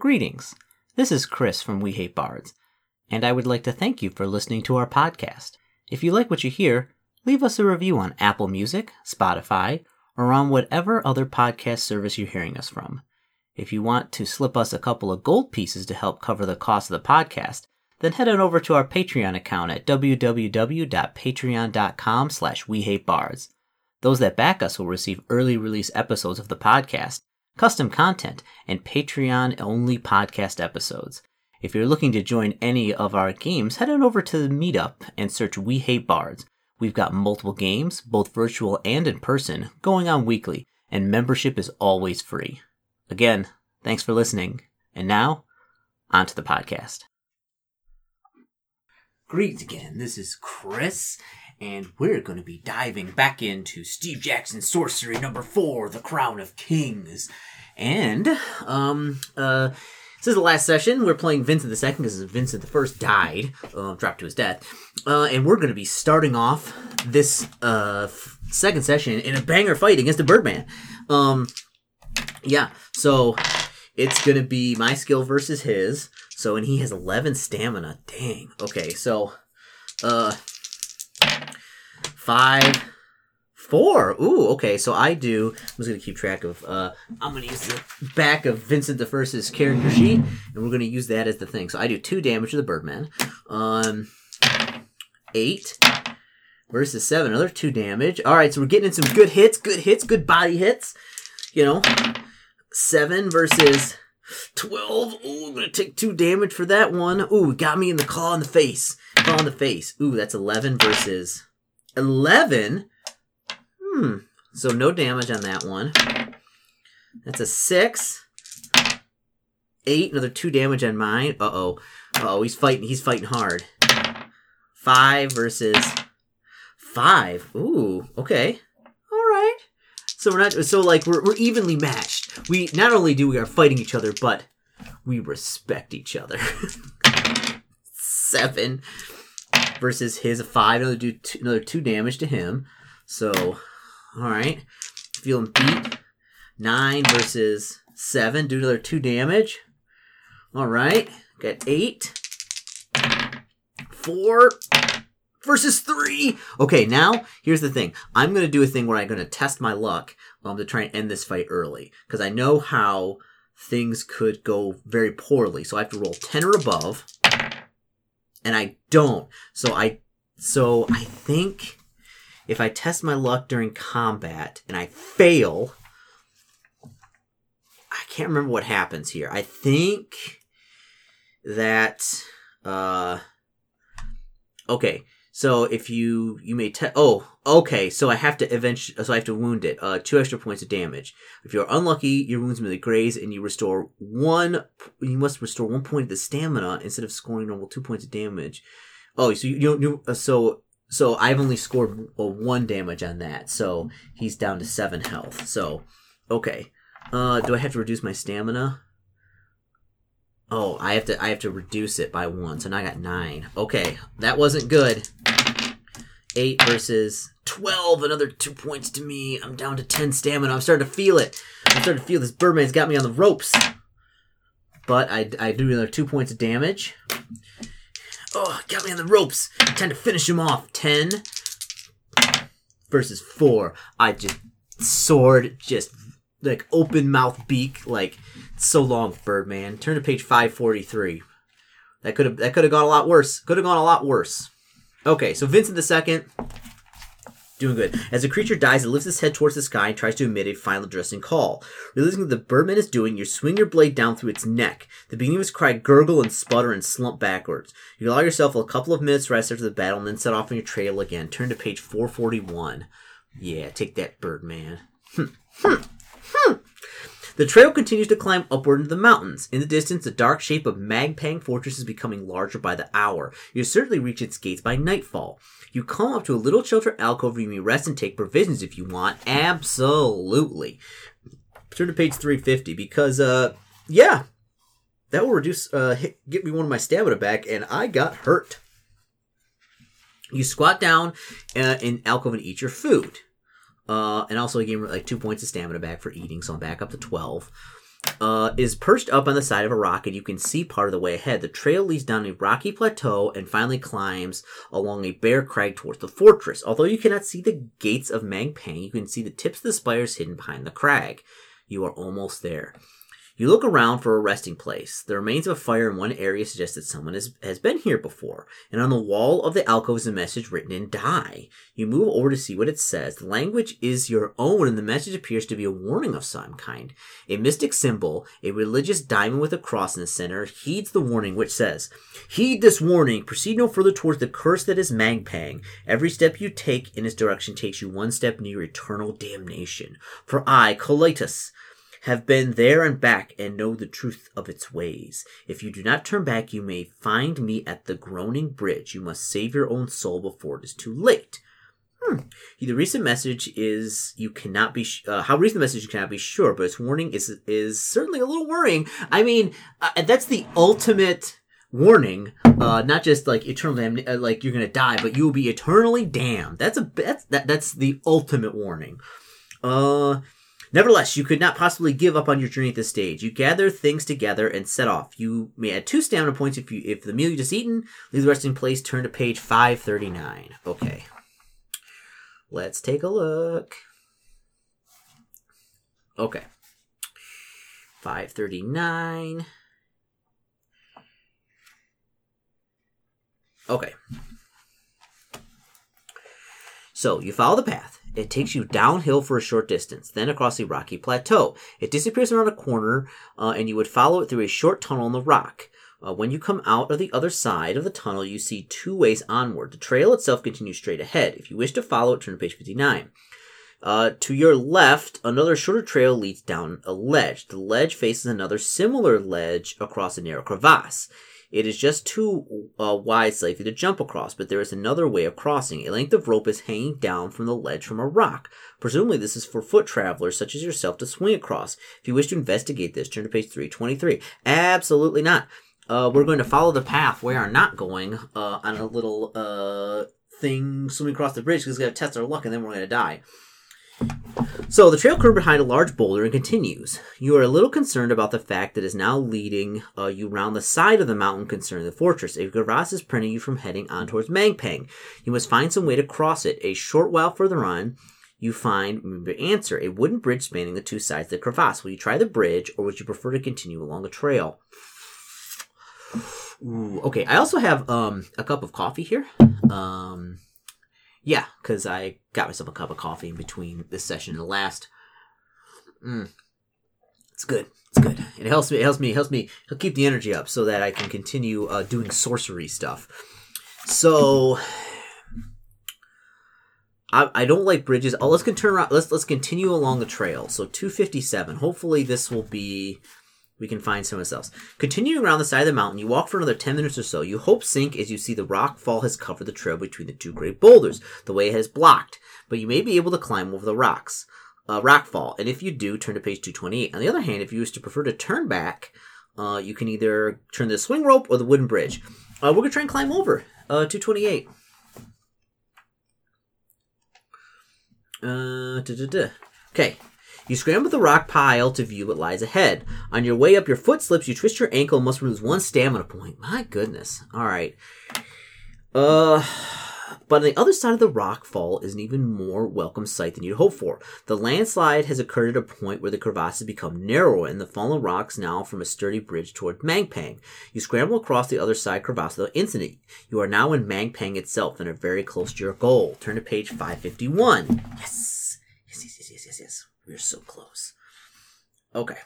Greetings. This is Chris from We Hate Bards, and I would like to thank you for listening to our podcast. If you like what you hear, leave us a review on Apple Music, Spotify, or on whatever other podcast service you're hearing us from. If you want to slip us a couple of gold pieces to help cover the cost of the podcast, then head on over to our Patreon account at www.patreon.com slash wehatebards. Those that back us will receive early release episodes of the podcast, custom content, and Patreon only podcast episodes. If you're looking to join any of our games, head on over to the meetup and search We Hate Bards. We've got multiple games, both virtual and in person, going on weekly, and membership is always free. Again, thanks for listening. And now, on to the podcast. Greetings again. This is Chris, and we're going to be diving back into Steve Jackson Sorcery number four, The Crown of Kings. And, um, uh, this is the last session. We're playing Vincent the Second because Vincent the First died, uh, dropped to his death, uh, and we're going to be starting off this uh, f- second session in a banger fight against the Birdman. Um, yeah, so it's going to be my skill versus his. So, and he has 11 stamina. Dang. Okay, so, uh, five, four. Ooh, okay. So I do. I'm just gonna keep track of. Uh, I'm gonna use the back of Vincent the First's character sheet, and we're gonna use that as the thing. So I do two damage to the Birdman. Um, eight versus seven. Another two damage. All right. So we're getting in some good hits. Good hits. Good body hits. You know, seven versus. 12. Ooh, I'm gonna take two damage for that one. Ooh, got me in the claw in the face. Claw in the face. Ooh, that's 11 versus 11. Hmm. So no damage on that one. That's a 6. 8. Another 2 damage on mine. Uh oh. Oh, he's fighting. He's fighting hard. 5 versus 5. Ooh, okay. Alright. So we're not so like we're we're evenly matched. We not only do we are fighting each other, but we respect each other. Seven versus his five. Another do two, another two damage to him. So, all right, feeling beat. Nine versus seven. Do another two damage. All right, got eight. Four versus three. Okay, now here's the thing. I'm gonna do a thing where I'm gonna test my luck um, to try and end this fight early because I know how things could go very poorly. So I have to roll ten or above, and I don't. So I, so I think if I test my luck during combat and I fail, I can't remember what happens here. I think that, uh, okay. So if you you may te- oh okay so I have to eventually so I have to wound it uh two extra points of damage. If you're unlucky, your wounds merely graze and you restore one. You must restore one point of the stamina instead of scoring normal two points of damage. Oh, so you you, you uh, so so I've only scored one damage on that. So he's down to seven health. So okay, uh, do I have to reduce my stamina? Oh, I have to I have to reduce it by one. So now I got nine. Okay, that wasn't good. Eight versus twelve. Another two points to me. I'm down to ten stamina. I'm starting to feel it. I'm starting to feel this Birdman's got me on the ropes. But I I do another two points of damage. Oh, got me on the ropes. Time to finish him off. Ten versus four. I just sword just like open mouth beak like so long birdman turn to page 543 that could have that could have gone a lot worse could have gone a lot worse okay so vincent the second doing good. As the creature dies it lifts its head towards the sky and tries to emit a final addressing call. Realizing what the birdman is doing you swing your blade down through its neck. The beginning of its cry gurgle and sputter and slump backwards. You allow yourself a couple of minutes rest after the battle and then set off on your trail again. Turn to page 441 yeah take that birdman hmm. Hmm. Hmm. The trail continues to climb upward into the mountains. In the distance, the dark shape of Mampang Fortress is becoming larger by the hour. You certainly reach its gates by nightfall. You come up to a little shelter alcove where you may rest and take provisions if you want. Absolutely. Turn to page 350 because, uh, yeah, that will reduce, uh, hit, get me one of my stamina back, and I got hurt. You squat down uh, in alcove and eat your food. Uh, and also gave like two points of stamina back for eating, so I'm back up to 12. uh, is perched up on the side of a rock, and you can see part of the way ahead. The trail leads down a rocky plateau and finally climbs along a bare crag towards the fortress. Although you cannot see the gates of Mampang, you can see the tips of the spires hidden behind the crag. You are almost there. You look around for a resting place. The remains of a fire in one area suggest that someone has, has been here before, and on the wall of the alcove is a message written in dye. You move over to see what it says. The language is your own, and the message appears to be a warning of some kind. A mystic symbol, a religious diamond with a cross in the center, heeds the warning, which says, Heed this warning, proceed no further towards the curse that is Mampang. Every step you take in its direction takes you one step near eternal damnation. For I, Colitus, have been there and back and know the truth of its ways. If you do not turn back, you may find me at the groaning bridge. You must save your own soul before it is too late. Hmm. The recent message is you cannot be sh- uh, how recent the message you cannot be sure, but its warning is is certainly a little worrying. I mean, uh, that's the ultimate warning. Uh, not just like eternal damn, uh, like you're gonna die, but you will be eternally damned. That's a that's that, that's the ultimate warning. Uh, Nevertheless, you could not possibly give up on your journey at this stage. You gather things together and set off. You may add two stamina points if you if the meal you just eaten. Leave the resting place. Turn to page five thirty nine. Okay. Let's take a look. Okay. Five thirty nine. Okay. So you follow the path. It takes you downhill for a short distance, then across a rocky plateau. It disappears around a corner, uh, and you would follow it through a short tunnel in the rock. Uh, when you come out of the other side of the tunnel, you see two ways onward. The trail itself continues straight ahead. If you wish to follow it, turn to page 59. Uh, to your left, another shorter trail leads down a ledge. The ledge faces another similar ledge across a narrow crevasse. It is just too uh, wide slightly to jump across, but there is another way of crossing. A length of rope is hanging down from the ledge from a rock. Presumably, this is for foot travelers such as yourself to swing across. If you wish to investigate this, turn to page 323. Absolutely not. Uh, we're going to follow the path. We are not going uh, on a little uh, thing swimming across the bridge because we're going to test our luck and then we're going to die. So the trail curves behind a large boulder and continues. You are a little concerned about the fact that is now leading uh, you round the side of the mountain concerning the fortress. A crevasse is preventing you from heading on towards Mampang. You must find some way to cross it. A short while further on, you find the answer a wooden bridge spanning the two sides of the crevasse. Will you try the bridge, or would you prefer to continue along the trail? Ooh, okay, I also have um, a cup of coffee here. Um, yeah, because I got myself a cup of coffee in between this session and the last. Mm. It's good. It's good. It helps me. It helps me. It helps me help keep the energy up so that I can continue uh, doing sorcery stuff. So I, I don't like bridges. Oh, let's turn around. Let's let's continue along the trail. So 257. Hopefully this will be we can find someone else. Continuing around the side of the mountain, you walk for another 10 minutes or so. You hope sink as you see the rock fall has covered the trail between the two great boulders. The way has blocked, but you may be able to climb over the rocks. Uh, rock fall, and if you do, turn to page 228. On the other hand, if you wish to prefer to turn back, uh, you can either turn the swing rope or the wooden bridge. Uh, we're going to try and climb over. Uh, 228. Uh, okay, you scramble the rock pile to view what lies ahead. On your way up, your foot slips, you twist your ankle, and must lose one stamina point. My goodness. Alright. Uh. But on the other side of the rock fall is an even more welcome sight than you'd hoped for. The landslide has occurred at a point where the crevasse has become narrower and the fallen rocks now from a sturdy bridge toward Mampang. You scramble across the other side crevasse without incident. You are now in Mampang itself and are very close to your goal. Turn to page 551. Yes! Yes, yes, yes, yes, yes, yes. We're so close. Okay.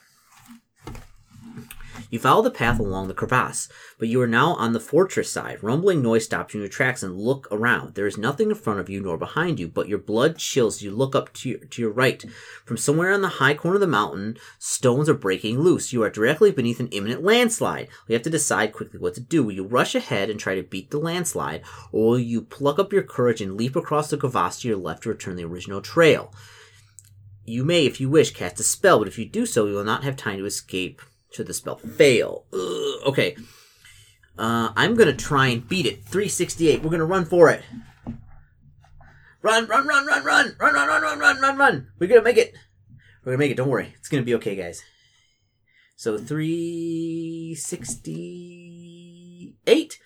You follow the path along the crevasse, but you are now on the fortress side. Rumbling noise stops you in your tracks and look around. There is nothing in front of you nor behind you, but your blood chills as you look up to your, to your right. From somewhere on the high corner of the mountain, stones are breaking loose. You are directly beneath an imminent landslide. You have to decide quickly what to do. Will you rush ahead and try to beat the landslide, or will you pluck up your courage and leap across the crevasse to your left to return the original trail? You may, if you wish, cast a spell, but if you do so, you will not have time to escape should the spell fail. Ugh, okay. Uh, I'm gonna try and beat it. 368. We're gonna run for it. Run, run, run, run, run, run, run, run, run, run, run, run. We're gonna make it. We're gonna make it. Don't worry. It's gonna be okay, guys. So 368.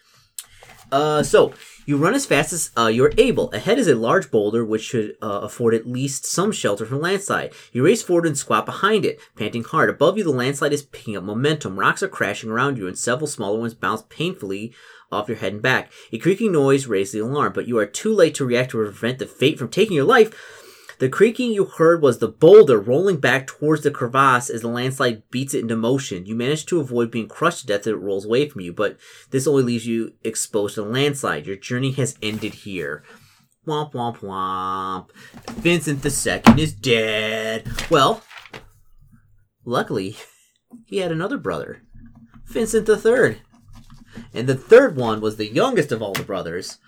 Uh, so you run as fast as uh, you're able. Ahead is a large boulder which should uh, afford at least some shelter from landslide. You race forward and squat behind it, panting hard. Above you, the landslide is picking up momentum. Rocks are crashing around you, and several smaller ones bounce painfully off your head and back. A creaking noise raises the alarm, but you are too late to react to prevent the fate from taking your life. The creaking you heard was the boulder rolling back towards the crevasse as the landslide beats it into motion. You manage to avoid being crushed to death as it rolls away from you, but this only leaves you exposed to the landslide. Your journey has ended here. Womp womp womp. Vincent II is dead. Well, luckily, he had another brother, Vincent III. And the third one was the youngest of all the brothers.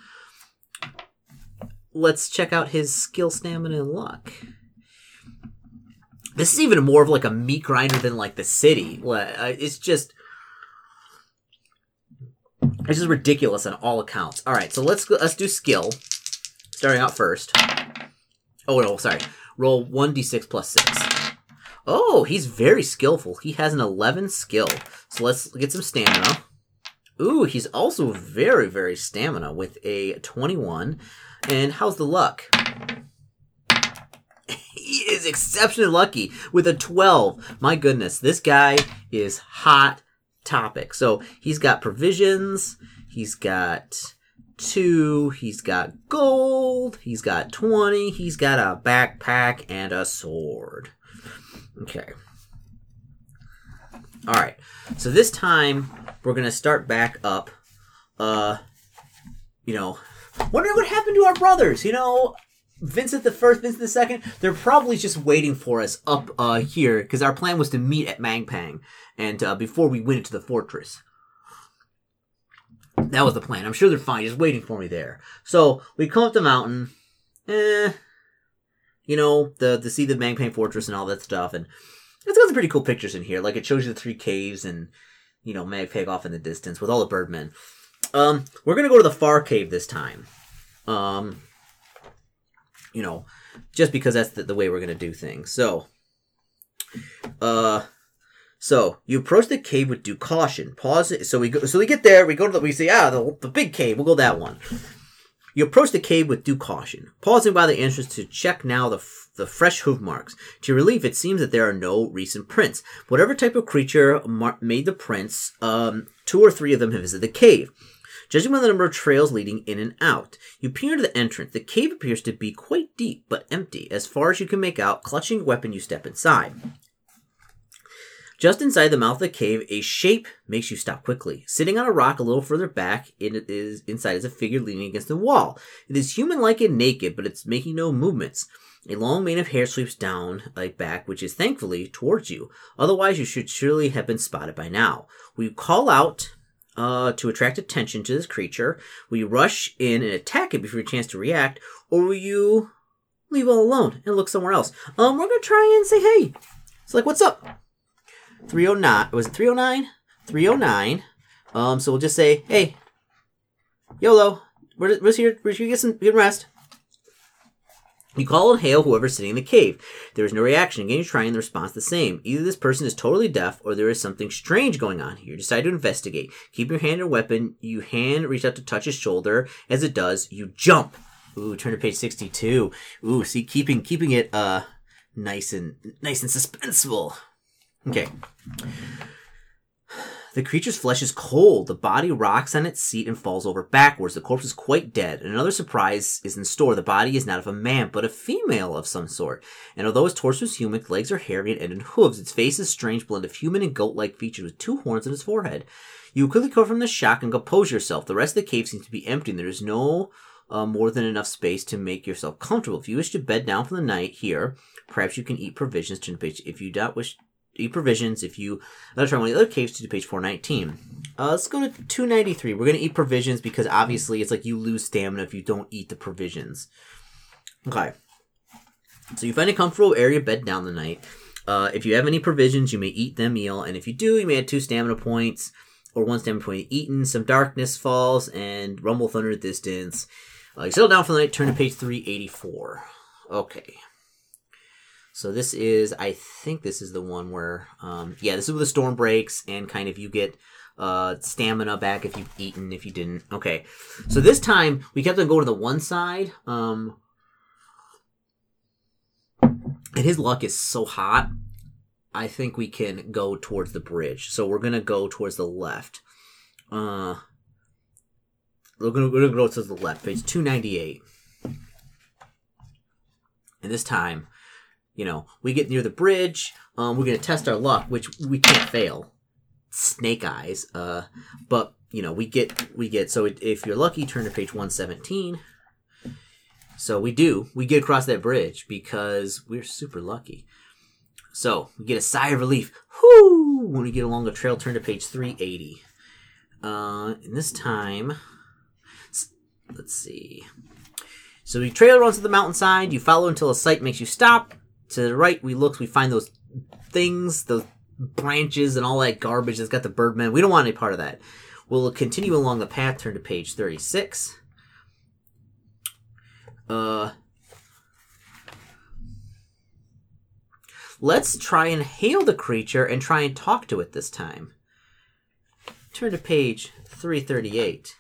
Let's check out his skill, stamina, and luck. This is even more of like a meat grinder than like the city. Uh, It's just. This is ridiculous on all accounts. All right, so let's let's do skill. Starting out first. Oh no, sorry. Roll one d6 plus six. Oh, he's very skillful. He has an eleven skill. So let's get some stamina. Ooh, he's also very, very stamina with a 21. And how's the luck? he is exceptionally lucky with a 12. My goodness, this guy is hot topic. So he's got provisions, he's got two, he's got gold, he's got 20, he's got a backpack and a sword. Okay. All right. So this time we're gonna start back up. Uh, you know, wondering what happened to our brothers. You know, Vincent the first, Vincent the second. They're probably just waiting for us up uh here because our plan was to meet at Mampang and uh, before we went into the fortress. That was the plan. I'm sure they're fine, just waiting for me there. So we come up the mountain. Eh, you know, the to see the Mampang fortress and all that stuff, and it's got some pretty cool pictures in here. Like it shows you the three caves and you know Magpeg off in the distance with all the birdmen. Um, we're gonna go to the far cave this time. Um, you know, just because that's the, the way we're gonna do things. So, uh, so you approach the cave with due caution. Pause it. So we go. So we get there. We go to the. We say, ah, the, the big cave. We'll go that one. You approach the cave with due caution, pausing by the entrance to check now the, f- the fresh hoof marks. To your relief, it seems that there are no recent prints. Whatever type of creature mar- made the prints, um, two or three of them have visited the cave. Judging by the number of trails leading in and out, you peer into the entrance. The cave appears to be quite deep but empty, as far as you can make out. Clutching a weapon, you step inside. Just inside the mouth of the cave, a shape makes you stop quickly. Sitting on a rock a little further back, it is inside is a figure leaning against the wall. It is human-like and naked, but it's making no movements. A long mane of hair sweeps down like back, which is thankfully towards you. Otherwise, you should surely have been spotted by now. Will you call out uh, to attract attention to this creature? Will you rush in and attack it before you chance to react, or will you leave it alone and look somewhere else? Um, we're gonna try and say hey. It's like, what's up? 309 was it 309 309 um so we'll just say hey yolo we're, we're here we're here to get some good rest you call and hail whoever's sitting in the cave. There is no reaction. Again, you try and the response the same. Either this person is totally deaf or there is something strange going on. You decide to investigate. Keep your hand on weapon. You hand reach out to touch his shoulder. As it does, you jump. Ooh, turn to page 62. Ooh, see, keeping keeping it uh nice and nice and suspenseful. Okay. The creature's flesh is cold. The body rocks on its seat and falls over backwards. The corpse is quite dead. Another surprise is in store. The body is not of a man, but a female of some sort. And although its torso is human, its legs are hairy and end in hooves. Its face is a strange blend of human and goat-like features with two horns on its forehead. You quickly recover from the shock and compose yourself. The rest of the cave seems to be empty, and there is no uh, more than enough space to make yourself comfortable. If you wish to bed down for the night here, perhaps you can eat provisions. To. If you don't wish eat provisions. If you let's try one of the other caves to page 419. Uh, let's go to 293. We're gonna eat provisions because obviously it's like you lose stamina if you don't eat the provisions. Okay. So you find a comfortable area, bed down the night. Uh, if you have any provisions, you may eat them meal, and if you do, you may add two stamina points or one stamina point eaten. Some darkness falls and rumble thunder at distance. Uh, you settle down for the night. Turn to page 384. Okay. So this is, I think this is the one where, um, yeah, this is where the storm breaks and kind of you get uh, stamina back if you've eaten, if you didn't. Okay, so this time we kept on going to the one side. Um, and his luck is so hot. I think we can go towards the bridge. So we're gonna go towards the left. Uh, we're gonna, gonna go to the left, page two ninety eight. And this time, you know, we get near the bridge. Um, we're gonna test our luck, which we can't fail. Snake eyes. Uh, but you know, we get we get. So if you're lucky, turn to page one seventeen. So we do. We get across that bridge because we're super lucky. So we get a sigh of relief. Whoo! When we get along the trail, turn to page 380. Uh, and this time, let's see. So we trail runs to the mountainside. You follow until a sight makes you stop. To the right, we look. We find those things, those branches, and all that garbage that's got the Birdman. We don't want any part of that. We'll continue along the path. Turn to page 36. Uh, let's try and hail the creature and try and talk to it this time. Turn to page 338.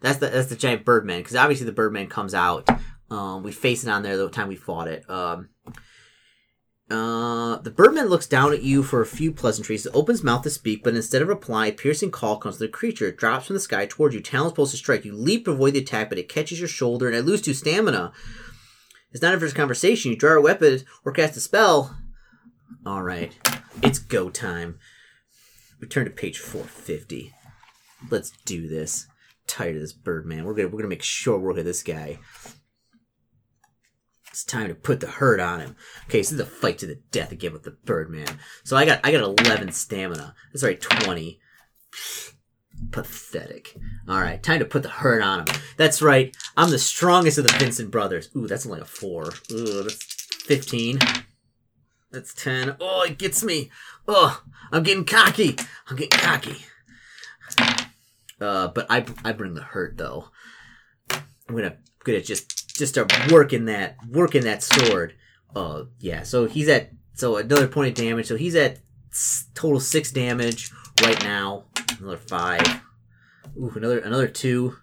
That's the that's the giant birdman because obviously the birdman comes out. Um, we face it on there the time we fought it. Um, uh, the birdman looks down at you for a few pleasantries. It opens mouth to speak, but instead of reply, a piercing call comes from the creature. It drops from the sky towards you. Talons supposed to strike. You leap to avoid the attack, but it catches your shoulder, and I lose two stamina. It's not a first conversation. You draw a weapon or cast a spell. All right, it's go time. We turn to page 450. Let's do this. Tired of this birdman. We're gonna we're gonna make work of this guy. It's time to put the hurt on him. Okay, so this is a fight to the death again with the Birdman. So I got I got eleven stamina. That's right, twenty. Pathetic. All right, time to put the hurt on him. That's right. I'm the strongest of the Vincent brothers. Ooh, that's only a four. Ooh, that's fifteen. That's ten. Oh, it gets me. Oh, I'm getting cocky. I'm getting cocky. Uh, but I I bring the hurt though. I'm gonna gonna just just start working that working that sword. Uh, yeah. So he's at so another point of damage. So he's at total six damage right now. Another five. Ooh, another another two.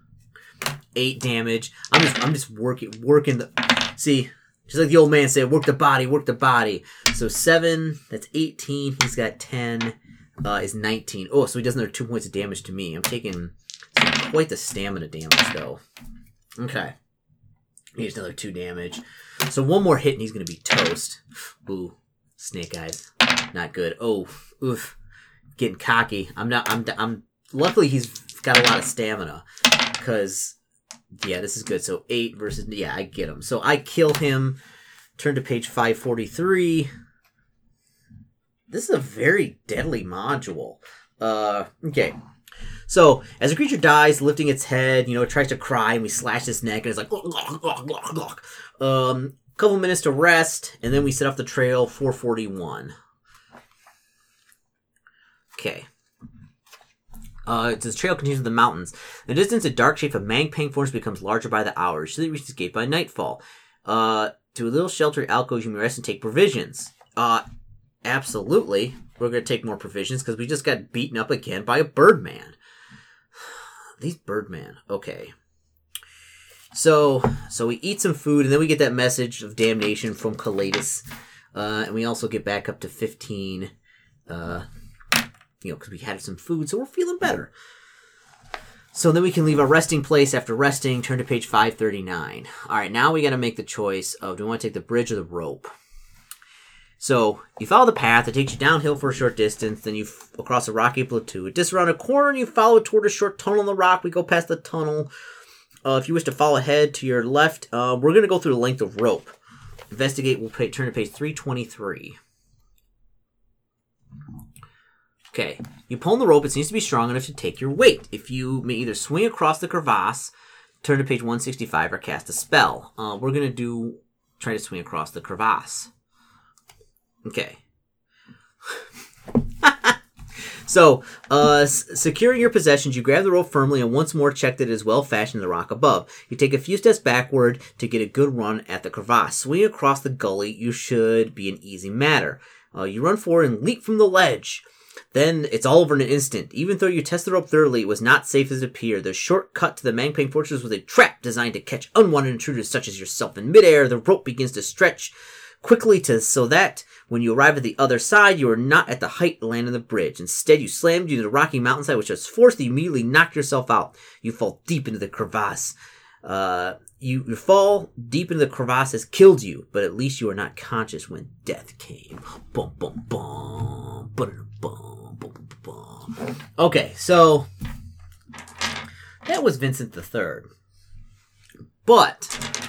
Eight damage. I'm just I'm just working working the. See, just like the old man said, work the body, work the body. So seven. That's eighteen. He's got ten. Uh, is nineteen. Oh, so he does another two points of damage to me. I'm taking quite the stamina damage though. Okay. He's another two damage. So one more hit and he's gonna be toast. Ooh, snake eyes, not good. Oh, oof, getting cocky. I'm not. I'm. I'm. Luckily, he's got a lot of stamina because yeah, this is good. So eight versus yeah, I get him. So I kill him. Turn to page five forty three. This is a very deadly module. Uh, okay. So as a creature dies, lifting its head, you know, it tries to cry, and we slash its neck, and it's like, um, couple minutes to rest, and then we set off the trail 441. Okay. Uh, the trail continues to the mountains. In the distance, a dark shape of Mampang forms becomes larger by the hour. Should reach the gate by nightfall. Uh, to a little sheltered alcove, you may rest and take provisions. Uh, absolutely. We're gonna take more provisions because we just got beaten up again by a birdman. These Birdman. Okay. So so we eat some food and then we get that message of damnation from Calatus. Uh, and we also get back up to 15 uh, you know, because we had some food, so we're feeling better. So then we can leave our resting place after resting, turn to page 539. All right, now we got to make the choice of do we want to take the bridge or the rope? So you follow the path. It takes you downhill for a short distance. Then you f- across a rocky plateau. It disks around a corner, and you follow toward a short tunnel in the rock. We go past the tunnel. Uh, if you wish to follow ahead to your left, uh, we're going to go through the length of rope. Investigate. We'll pay, turn to page three twenty three. Okay, you pull on the rope. It seems to be strong enough to take your weight. If you may either swing across the crevasse, turn to page 165, or cast a spell. Uh, we're going to do try to swing across the crevasse. Okay. So, uh, securing your possessions, you grab the rope firmly and once more check that it is well fashioned in the rock above. You take a few steps backward to get a good run at the crevasse. Swinging across the gully, you should be an easy matter. Uh, you run forward and leap from the ledge. Then it's all over in an instant. Even though you test the rope thoroughly, it was not safe as it appeared. The shortcut to the Mampang Fortress was a trap designed to catch unwanted intruders such as yourself. In midair, the rope begins to stretch quickly to so that when you arrive at the other side, you are not at the height land on the bridge. Instead, you slammed into the rocky mountainside, which has forced you immediately knock yourself out. You fall deep into the crevasse. Uh, you, you fall deep into the crevasse has killed you, but at least you are not conscious when death came. Boom, boom, boom, boom, boom, boom, boom. Okay, so that was Vincent the Third, but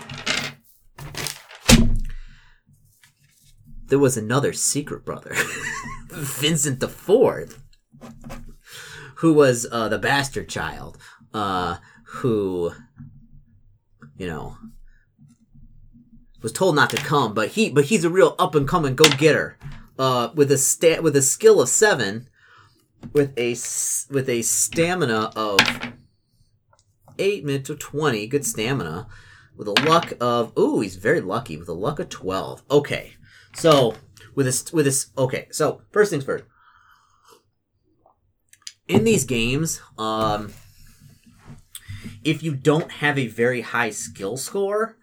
there was another secret brother, Vincent the Fourth, who was uh, the bastard child, uh, who, you know, was told not to come, but he, but he's a real up and coming go getter, uh, with a with a skill of seven, with a with a stamina of eight minutes to twenty, good stamina, with a luck of ooh, he's very lucky with a luck of twelve. Okay, so with this with this okay, so first things first. In these games, um if you don't have a very high skill score,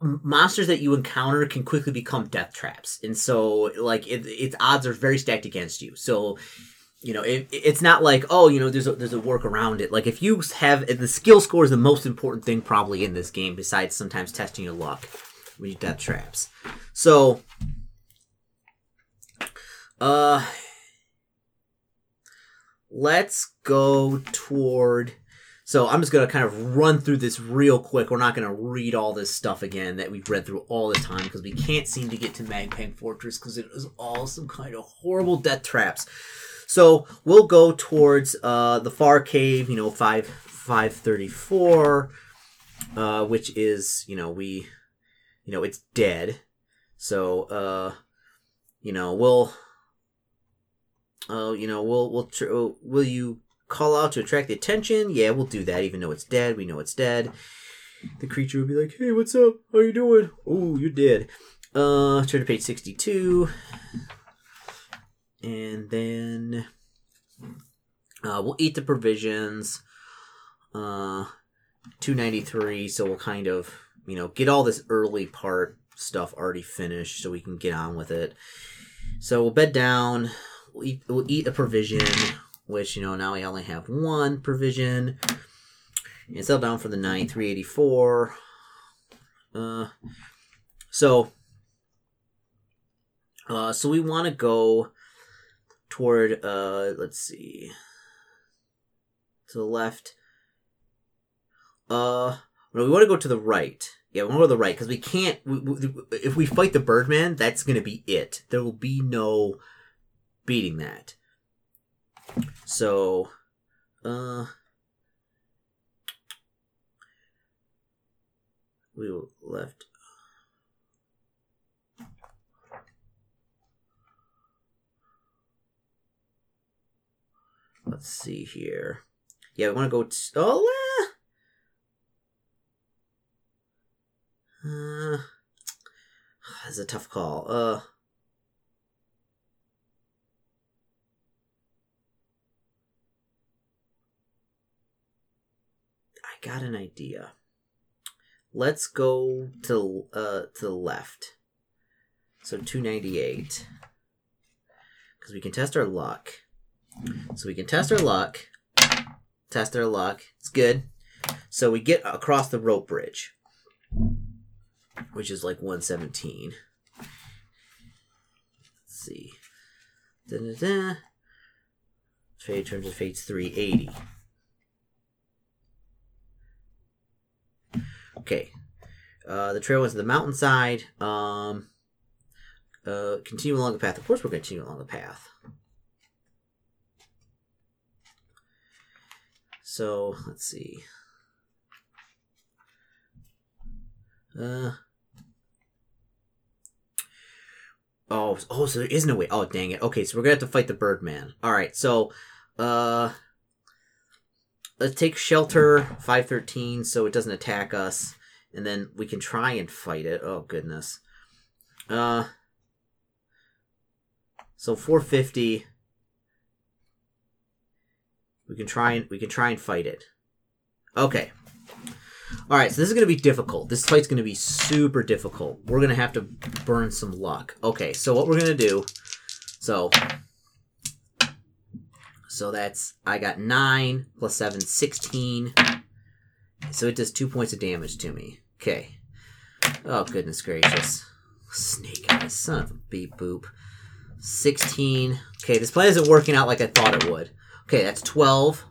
monsters that you encounter can quickly become death traps. And so like it, its odds are very stacked against you. So you know, it, it's not like oh, you know, there's a there's a work around it. Like if you have the skill score is the most important thing probably in this game, besides sometimes testing your luck when you death traps. So, uh, let's go toward. So I'm just gonna kind of run through this real quick. We're not gonna read all this stuff again that we've read through all the time because we can't seem to get to Mampang Fortress because it is all some kind of horrible death traps. So we'll go towards uh, the far cave. You know, five five thirty four, uh, which is you know we, you know it's dead. So uh, you know we'll, uh, you know we'll we'll tr- uh, will you call out to attract the attention? Yeah, we'll do that. Even though it's dead, we know it's dead. The creature will be like, "Hey, what's up? How you doing? Oh, you're dead." Uh, turn to page sixty-two and then uh, we'll eat the provisions. Uh, two ninety three. So we'll kind of you know get all this early part stuff already finished, so we can get on with it. So we'll bed down. We'll eat. We'll eat a provision, which you know now we only have one provision. And settle down for the night. Three eighty four. Uh, so. Uh, so we want to go toward uh let's see to the left uh no we want to go to the right yeah to go the right because we can't we, we, if we fight the birdman that's gonna be it there will be no beating that so uh we left Let's see here. Yeah, we want to go. T- oh, eh. Uh, that's a tough call. Uh, I got an idea. Let's go to uh to the left. So two ninety eight. Because we can test our luck. So we can test our luck. Test our luck. It's good. So we get across the rope bridge, which is like 117. Let's see. Da-da-da. Fate turns to fate's 380. Okay. Uh, the trail was the mountainside. Um, uh, continue along the path. Of course, we're going to continue along the path. So let's see. Uh, Oh, oh, so there is no way. Oh, dang it. Okay, so we're gonna have to fight the Birdman. All right, so, uh, let's take shelter five thirteen so it doesn't attack us, and then we can try and fight it. Oh goodness. Uh, so four fifty. We can try and we can try and fight it. Okay. All right, so this is going to be difficult. This fight's going to be super difficult. We're going to have to burn some luck. Okay, so what we're going to do so so that's I got 9 plus 7 16. So it does 2 points of damage to me. Okay. Oh goodness gracious. Snake eyes, son of a beep boop. 16. Okay, this plan isn't working out like I thought it would. Okay, that's 12.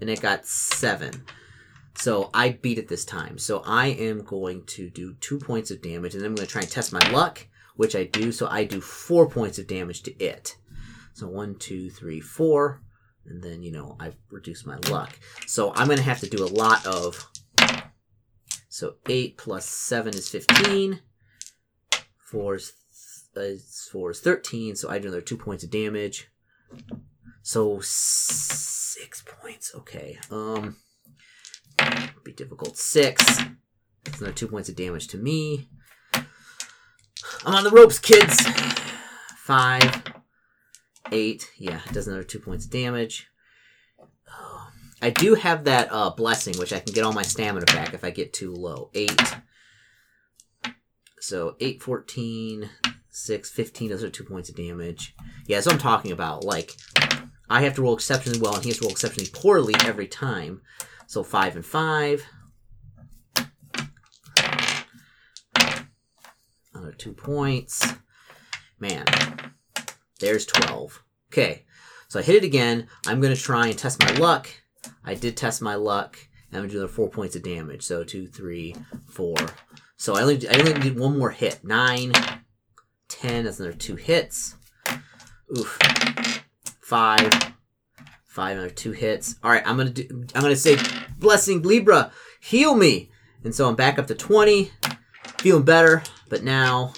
And it got 7. So I beat it this time. So I am going to do 2 points of damage, and then I'm going to try and test my luck, which I do. So I do 4 points of damage to it. So 1, 2, 3, 4. And then, you know, I reduce my luck. So I'm going to have to do a lot of. So 8 plus 7 is 15. 4 is, 4 is 13. So I do another 2 points of damage. So 6 points. Okay. Um difficult. Six. That's another two points of damage to me. I'm on the ropes, kids. Five. Eight. Yeah, it does another two points of damage. Oh. I do have that uh, blessing, which I can get all my stamina back if I get too low. Eight. So 8, 14, 6, 15. Those are two points of damage. Yeah, that's what I'm talking about. Like, I have to roll exceptionally well, and he has to roll exceptionally poorly every time. So five and five. Another two points. Man, there's 12. Okay, so I hit it again. I'm going to try and test my luck. I did test my luck. I'm going to do another four points of damage. So two, three, four. So I only, I only did one more hit. Nine, ten. That's another two hits. Oof. Five, Five another two hits. All right, I'm gonna do. I'm gonna say, blessing Libra, heal me. And so I'm back up to twenty, feeling better. But now,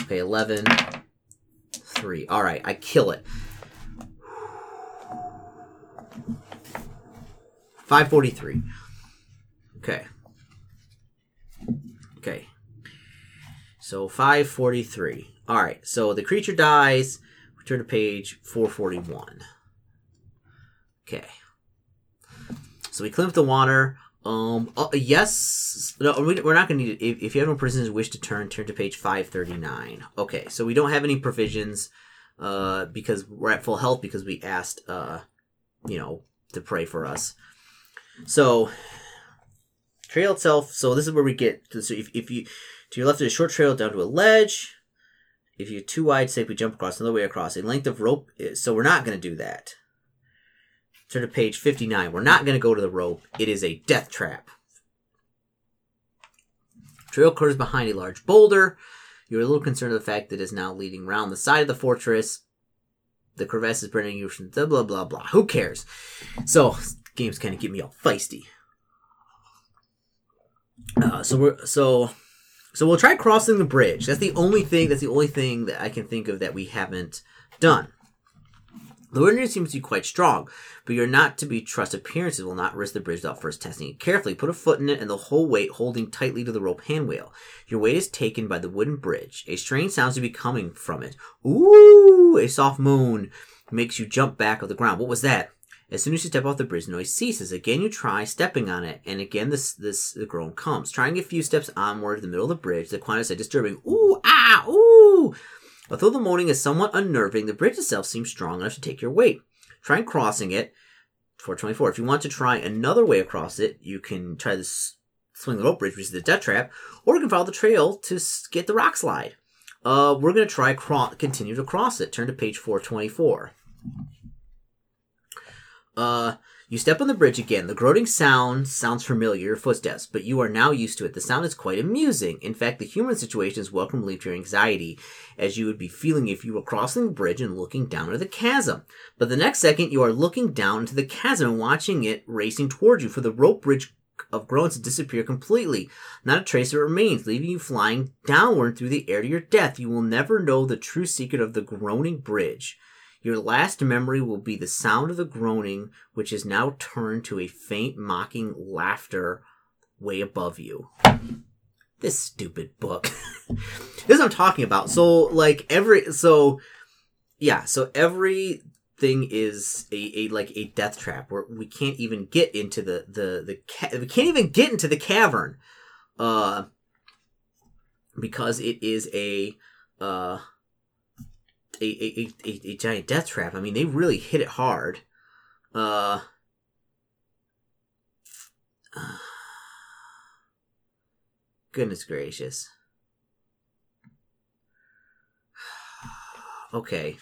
okay, 11, 3. All right, I kill it. 543. Okay. Okay. So 543. All right. So the creature dies. Return to page 441. Okay. So we clean up the water. Um. Uh, yes. No, we, are not going to need it. If, if, you have no prisoners wish to turn, turn to page five thirty nine. Okay. So we don't have any provisions, uh, because we're at full health because we asked, uh, you know, to pray for us. So trail itself. So this is where we get. To, so if if you to your left, is a short trail down to a ledge. If you're too wide, say we jump across another way across. A length of rope. Is, so we're not going to do that. Turn to page 59. We're not going to go to the rope. It is a death trap. Trail occurs behind a large boulder. You're a little concerned of the fact that it is now leading round the side of the fortress. The crevasse is preventing you from blah blah blah blah. Who cares? So games kind of get me all feisty. Uh, so we're so so we'll try crossing the bridge. That's the only thing. That's the only thing that I can think of that we haven't done. The wind seems to be quite strong, but you're not to be trust appearances will not risk the bridge without first testing it carefully. Put a foot in it and the whole weight holding tightly to the rope handwheel. Your weight is taken by the wooden bridge. A strange sound to be coming from it. Ooh, a soft moan makes you jump back of the ground. What was that? As soon as you step off the bridge, the noise ceases. Again, you try stepping on it, and again, this this the groan comes. Trying a few steps onward, in the middle of the bridge, the quiet is disturbing. Ooh, ah, ooh. Although the moaning is somewhat unnerving, the bridge itself seems strong enough to take your weight. Try crossing it. 424. If you want to try another way across it, you can try this swing the rope bridge, which is the death trap, or you can follow the trail to get the rock slide. Uh, we're going to try cro- continue to cross it. Turn to page 424. Uh, you step on the bridge again. The groaning sound sounds familiar, your footsteps, but you are now used to it. The sound is quite amusing. In fact, the human situation is welcome relief to your anxiety, as you would be feeling if you were crossing the bridge and looking down into the chasm. But the next second, you are looking down into the chasm and watching it racing towards you, for the rope bridge of groans to disappear completely. Not a trace of it remains, leaving you flying downward through the air to your death. You will never know the true secret of the groaning bridge. Your last memory will be the sound of the groaning, which is now turned to a faint mocking laughter way above you. This stupid book. this is what I'm talking about. So, like, every, so, yeah, so every thing is a, a like a death trap where we can't even get into the the the ca- we can't even get into the cavern uh because it is a uh a a, a, a giant death trap. I mean they really hit it hard. Uh goodness gracious. Okay.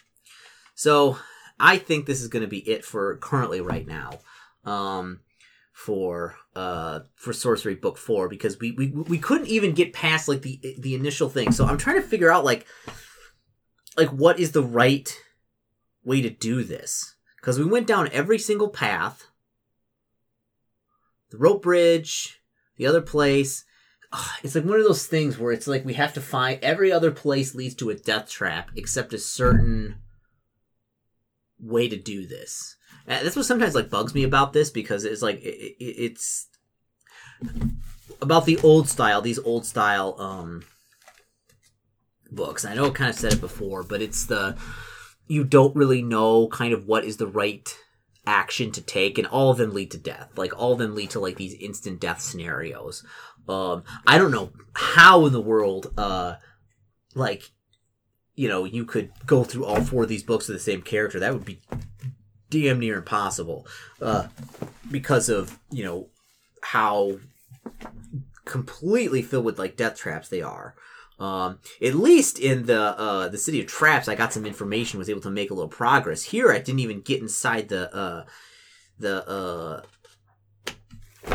So I think this is going to be it for currently right now. Um, for uh for sorcery book four because we, we we couldn't even get past like the the initial thing. So i'm trying to figure out like like what is the right way to do this? Because we went down every single path. The rope bridge the other place. It's like one of those things where it's like we have to find every other place leads to a death trap except a certain way to do this. And that's what sometimes like bugs me about this because it's like it, it, it's about the old style, these old style um books. I know I kind of said it before, but it's the you don't really know kind of what is the right action to take and all of them lead to death like all of them lead to like these instant death scenarios um i don't know how in the world uh like you know, you could go through all four of these books of the same character. That would be damn near impossible uh, because of, you know, how completely filled with like death traps they are. Um, at least in the uh, the city of traps, I got some information, was able to make a little progress. Here, I didn't even get inside the uh, the uh,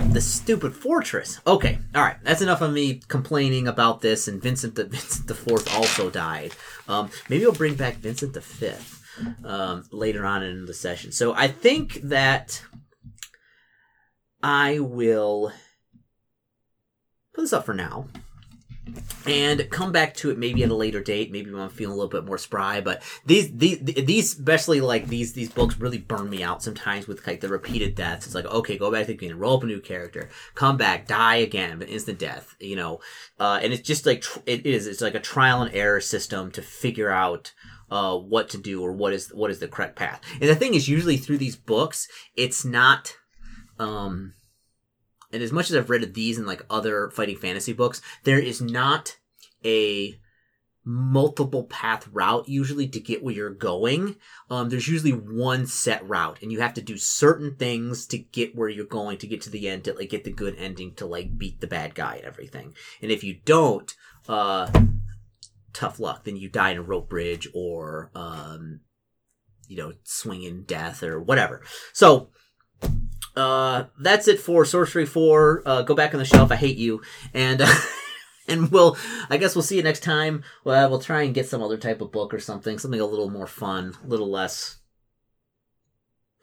the stupid fortress. Okay, all right. That's enough of me complaining about this. And Vincent the Vincent the Fourth also died. Um, maybe I'll bring back Vincent the Fifth um, later on in the session. So I think that I will put this up for now and come back to it maybe at a later date. Maybe when i'm feeling a little bit more spry but these these these especially like these these books really burn me out sometimes with like the repeated deaths. It's like okay go back to the beginning roll up a new character. Come back die again instant death you know? Uh, and it's just like it is it's like a trial and error system to figure out uh, what to do or what is what is the correct path. And the thing is usually through these books it's not um and as much as I've read these and like other fighting fantasy books, there is not a multiple path route usually to get where you're going. Um, there's usually one set route, and you have to do certain things to get where you're going to get to the end to like get the good ending to like beat the bad guy and everything. And if you don't, uh, tough luck. Then you die in a rope bridge or um, you know, swinging death or whatever. So uh, that's it for Sorcery 4. Uh, go back on the shelf. I hate you. And, uh, and we'll, I guess we'll see you next time. Well, we'll try and get some other type of book or something. Something a little more fun, a little less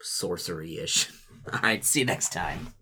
sorcery ish. All right, see you next time.